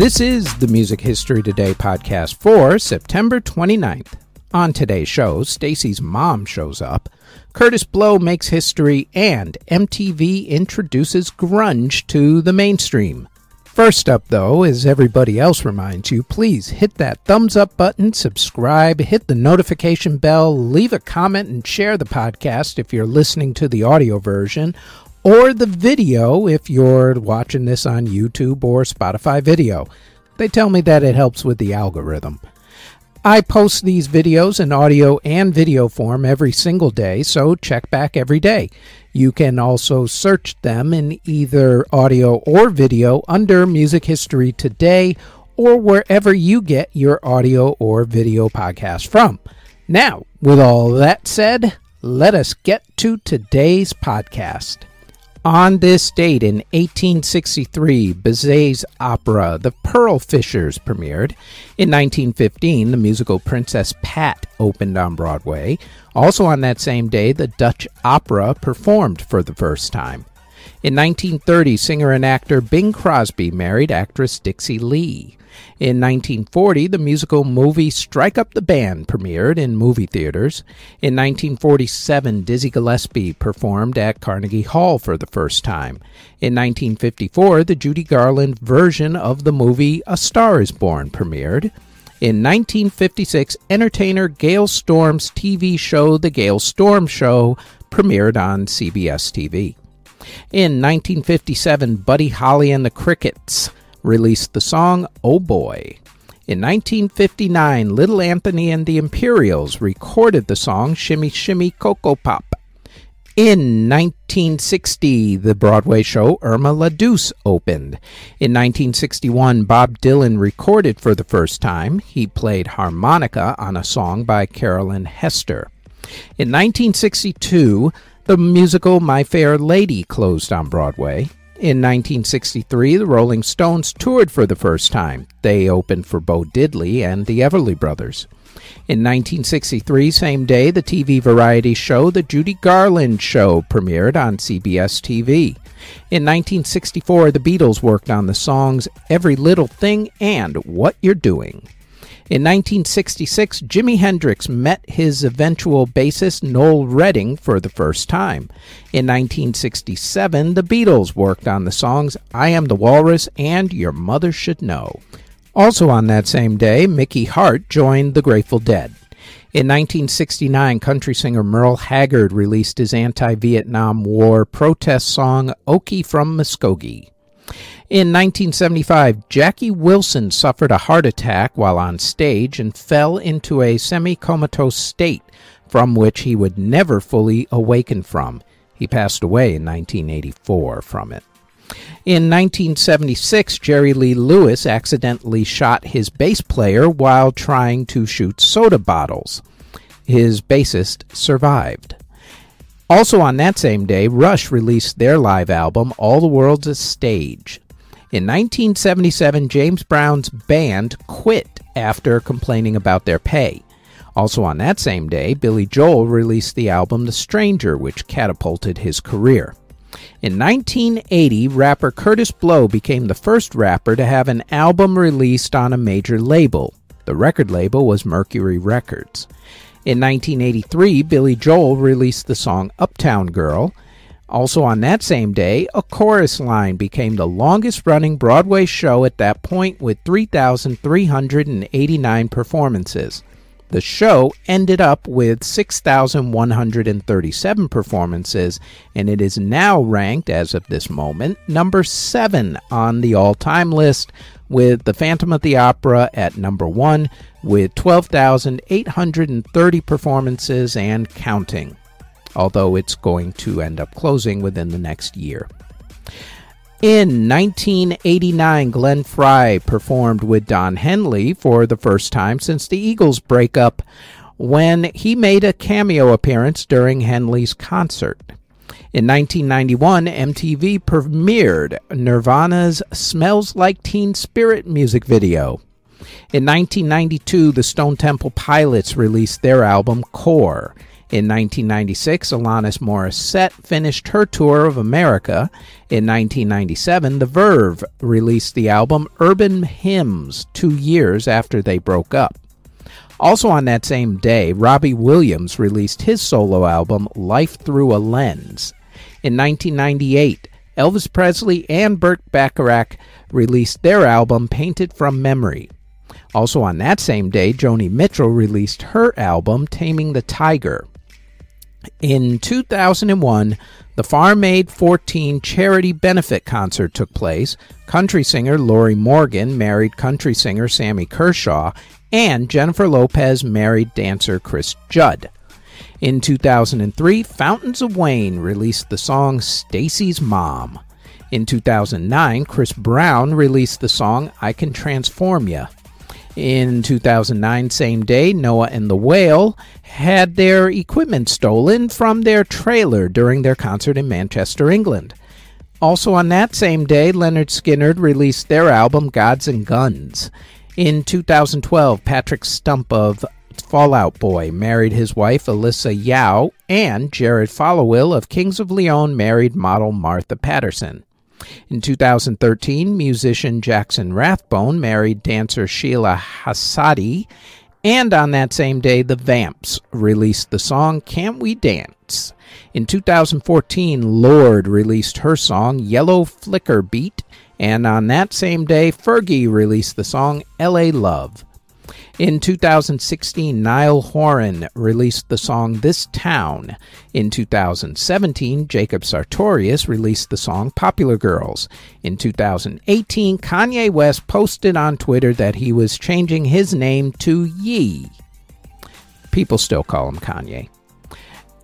This is the Music History Today podcast for September 29th. On today's show, Stacy's mom shows up, Kurtis Blow makes history, and MTV introduces grunge to the mainstream. First up, though, as everybody else reminds you, please hit that thumbs up button, subscribe, hit the notification bell, leave a comment, and share the podcast if you're listening to the audio version, or the video if you're watching this on YouTube or Spotify video. They tell me that it helps with the algorithm. I post these videos in audio and video form every single day, so check back every day. You can also search them in either audio or video under Music History Today or wherever you get your audio or video podcast from. Now, with all that said, let us get to today's podcast. On this date in 1863, Bizet's opera The Pearl Fishers premiered. In 1915, the musical Princess Pat opened on Broadway. Also on that same day, the Dutch Opera performed for the first time. In 1930, singer and actor Bing Crosby married actress Dixie Lee. In 1940, the musical movie Strike Up the Band premiered in movie theaters. In 1947, Dizzy Gillespie performed at Carnegie Hall for the first time. In 1954, the Judy Garland version of the movie A Star is Born premiered. In 1956, entertainer Gale Storm's TV show The Gale Storm Show premiered on CBS TV. In 1957, Buddy Holly and the Crickets released the song Oh Boy. In 1959, Little Anthony and the Imperials recorded the song Shimmy Shimmy Ko-Ko-Bop. In 1960, the Broadway show Irma La Douce opened. In 1961, Bob Dylan recorded for the first time. He played harmonica on a song by Carolyn Hester. In 1962, the musical My Fair Lady closed on Broadway. In 1963, the Rolling Stones toured for the first time. They opened for Bo Diddley and the Everly Brothers. In 1963, same day, the TV variety show The Judy Garland Show premiered on CBS TV. In 1964, the Beatles worked on the songs Every Little Thing and What You're Doing. In 1966, Jimi Hendrix met his eventual bassist Noel Redding for the first time. In 1967, the Beatles worked on the songs I Am the Walrus and Your Mother Should Know. Also on that same day, Mickey Hart joined the Grateful Dead. In 1969, country singer Merle Haggard released his anti Vietnam War protest song Okie from Muskogee. In 1975, Jackie Wilson suffered a heart attack while on stage and fell into a semi comatose state from which he would never fully awaken from. He passed away in 1984 from it. In 1976, Jerry Lee Lewis accidentally shot his bass player while trying to shoot soda bottles. His bassist survived. Also on that same day, Rush released their live album, All the World's a Stage. In 1977, James Brown's band quit after complaining about their pay. Also on that same day, Billy Joel released the album The Stranger, which catapulted his career. In 1980, rapper Kurtis Blow became the first rapper to have an album released on a major label. The record label was Mercury Records. In 1983, Billy Joel released the song Uptown Girl. Also on that same day, A Chorus Line became the longest running Broadway show at that point with 3,389 performances. The show ended up with 6,137 performances, and it is now ranked, as of this moment, number 7 on the all time list, with The Phantom of the Opera at number 1, with 12,830 performances and counting although it's going to end up closing within the next year. In 1989, Glenn Frey performed with Don Henley for the first time since the Eagles breakup when he made a cameo appearance during Henley's concert. In 1991, MTV premiered Nirvana's Smells Like Teen Spirit music video. In 1992, the Stone Temple Pilots released their album Core. In 1996, Alanis Morissette finished her tour of America. In 1997, The Verve released the album Urban Hymns two years after they broke up. Also on that same day, Robbie Williams released his solo album Life Through a Lens. In 1998, Elvis Presley and Burt Bacharach released their album Painted from Memory. Also on that same day, Joni Mitchell released her album Taming the Tiger. In 2001, the Farm Aid 14 charity benefit concert took place. Country singer Lorrie Morgan married country singer Sammy Kershaw, and Jennifer Lopez married dancer Chris Judd. In 2003, Fountains of Wayne released the song Stacy's Mom. In 2009, Chris Brown released the song I Can Transform Ya. In 2009, same day, Noah and the Whale had their equipment stolen from their trailer during their concert in Manchester, England. Also on that same day, Lynyrd Skynyrd released their album Gods and Guns. In 2012, Patrick Stump of Fall Out Boy married his wife Alyssa Yao, and Jared Followill of Kings of Leon married model Martha Patterson. In 2013, musician Jackson Rathbone married dancer Sheila Hossetti, and on that same day, the Vamps released the song Can't We Dance. In 2014, Lorde released her song Yellow Flicker Beat, and on that same day, Fergie released the song LA Love. In 2016, Niall Horan released the song This Town. In 2017, Jacob Sartorius released the song Popular Girls. In 2018, Kanye West posted on Twitter that he was changing his name to Ye. People still call him Kanye.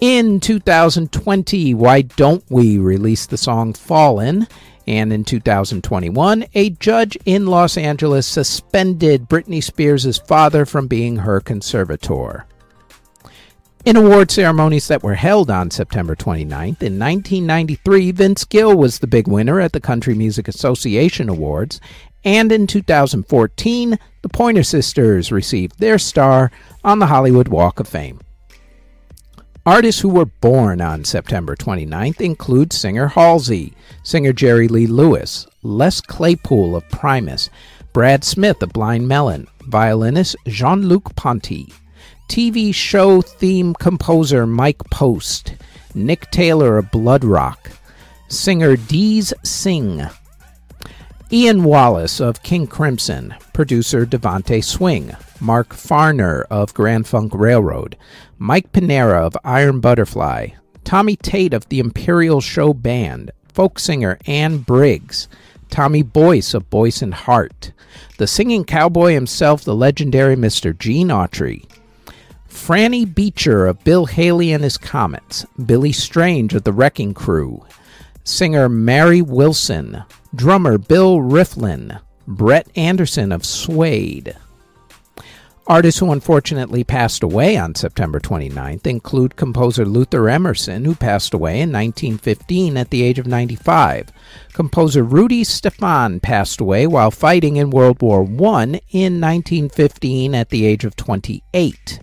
In 2020, Why Don't We released the song Fallen. And in 2021, a judge in Los Angeles suspended Britney Spears' father from being her conservator. In award ceremonies that were held on September 29th, in 1993, Vince Gill was the big winner at the Country Music Association Awards, and in 2014, the Pointer Sisters received their star on the Hollywood Walk of Fame. Artists who were born on September 29th include singer Halsey, singer Jerry Lee Lewis, Les Claypool of Primus, Brad Smith of Blind Melon, violinist Jean Luc Ponty, TV show theme composer Mike Post, Nick Taylor of Blood Rock, singer Dees Singh, Ian Wallace of King Crimson, producer Devante Swing, Mark Farner of Grand Funk Railroad, Mike Pinera of Iron Butterfly, Tommy Tate of the Imperial Show Band, folk singer Anne Briggs, Tommy Boyce of Boyce and Hart, the singing cowboy himself, the legendary Mr. Gene Autry, Franny Beecher of Bill Haley and His Comets, Billy Strange of the Wrecking Crew, singer Mary Wilson, drummer Bill Rieflin, Brett Anderson of Suede, Artists who unfortunately passed away on September 29th include composer Luther Emerson, who passed away in 1915 at the age of 95. Composer Rudi Stephan passed away while fighting in World War I in 1915 at the age of 28.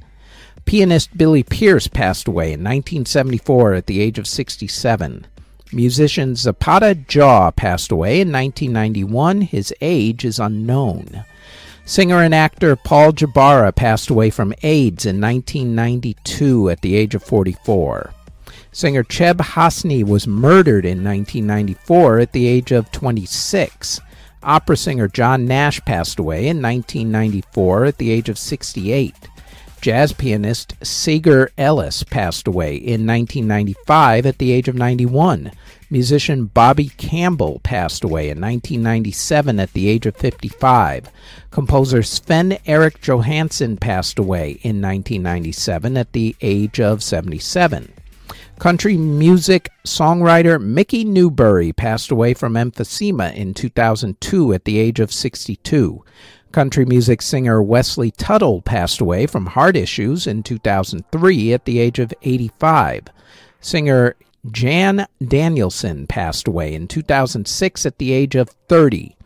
Pianist Billie Pierce passed away in 1974 at the age of 67. Musician Zapata Jaw passed away in 1991. His age is unknown. Singer and actor Paul Jabara passed away from AIDS in 1992 at the age of 44. Singer Cheb Hasni was murdered in 1994 at the age of 26. Opera singer John Nash passed away in 1994 at the age of 68. Jazz pianist Seger Ellis passed away in 1995 at the age of 91. Musician Bobby Campbell passed away in 1997 at the age of 55. Composer Sven Erik Johansson passed away in 1997 at the age of 77. Country music songwriter Mickey Newbury passed away from emphysema in 2002 at the age of 62. Country music singer Wesley Tuttle passed away from heart issues in 2003 at the age of 85. Singer Jan Danielson passed away in 2006 at the age of 30.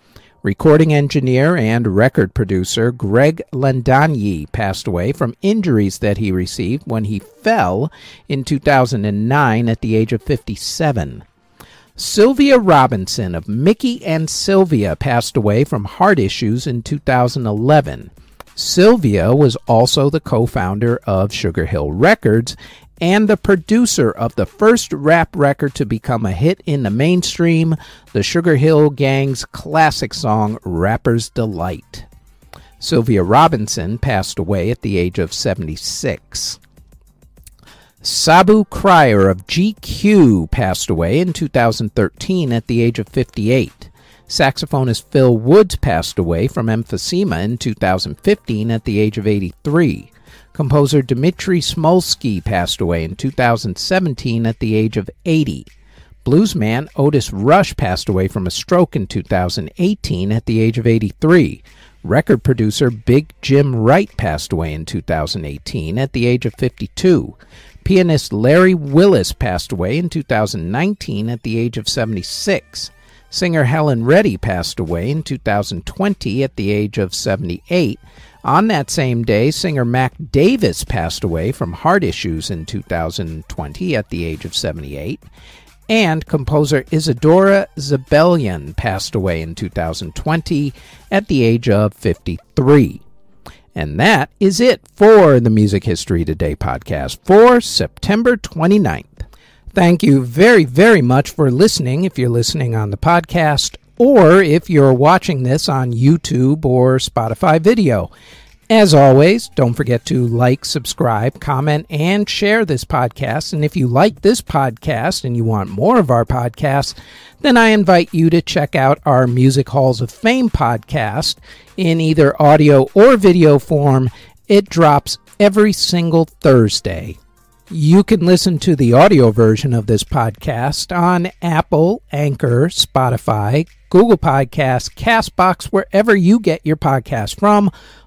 Recording engineer and record producer Greg Ladanyi passed away from injuries that he received when he fell in 2009 at the age of 57. Sylvia Robinson of Mickey and Sylvia passed away from heart issues in 2011. Sylvia was also the co founder of Sugar Hill Records and the producer of the first rap record to become a hit in the mainstream, the Sugar Hill Gang's classic song Rapper's Delight. Sylvia Robinson passed away at the age of 76. Sabu Crier of GQ passed away in 2013 at the age of 58. Saxophonist Phil Woods passed away from emphysema in 2015 at the age of 83. Composer Dmitri Smolsky passed away in 2017 at the age of 80. Bluesman Otis Rush passed away from a stroke in 2018 at the age of 83. Record producer Big Jim Wright passed away in 2018 at the age of 52. Pianist Larry Willis passed away in 2019 at the age of 76. Singer Helen Reddy passed away in 2020 at the age of 78. On that same day, singer Mac Davis passed away from heart issues in 2020 at the age of 78. And composer Isidora Žebeljan passed away in 2020 at the age of 53. And that is it for the Music History Today podcast for September 29th. Thank you very, very much for listening if you're listening on the podcast or if you're watching this on YouTube or Spotify video. As always, don't forget to like, subscribe, comment, and share this podcast. And if you like this podcast and you want more of our podcasts, then I invite you to check out our Music Halls of Fame podcast in either audio or video form. It drops every single Thursday. You can listen to the audio version of this podcast on Apple, Anchor, Spotify, Google Podcasts, Castbox, wherever you get your podcast from,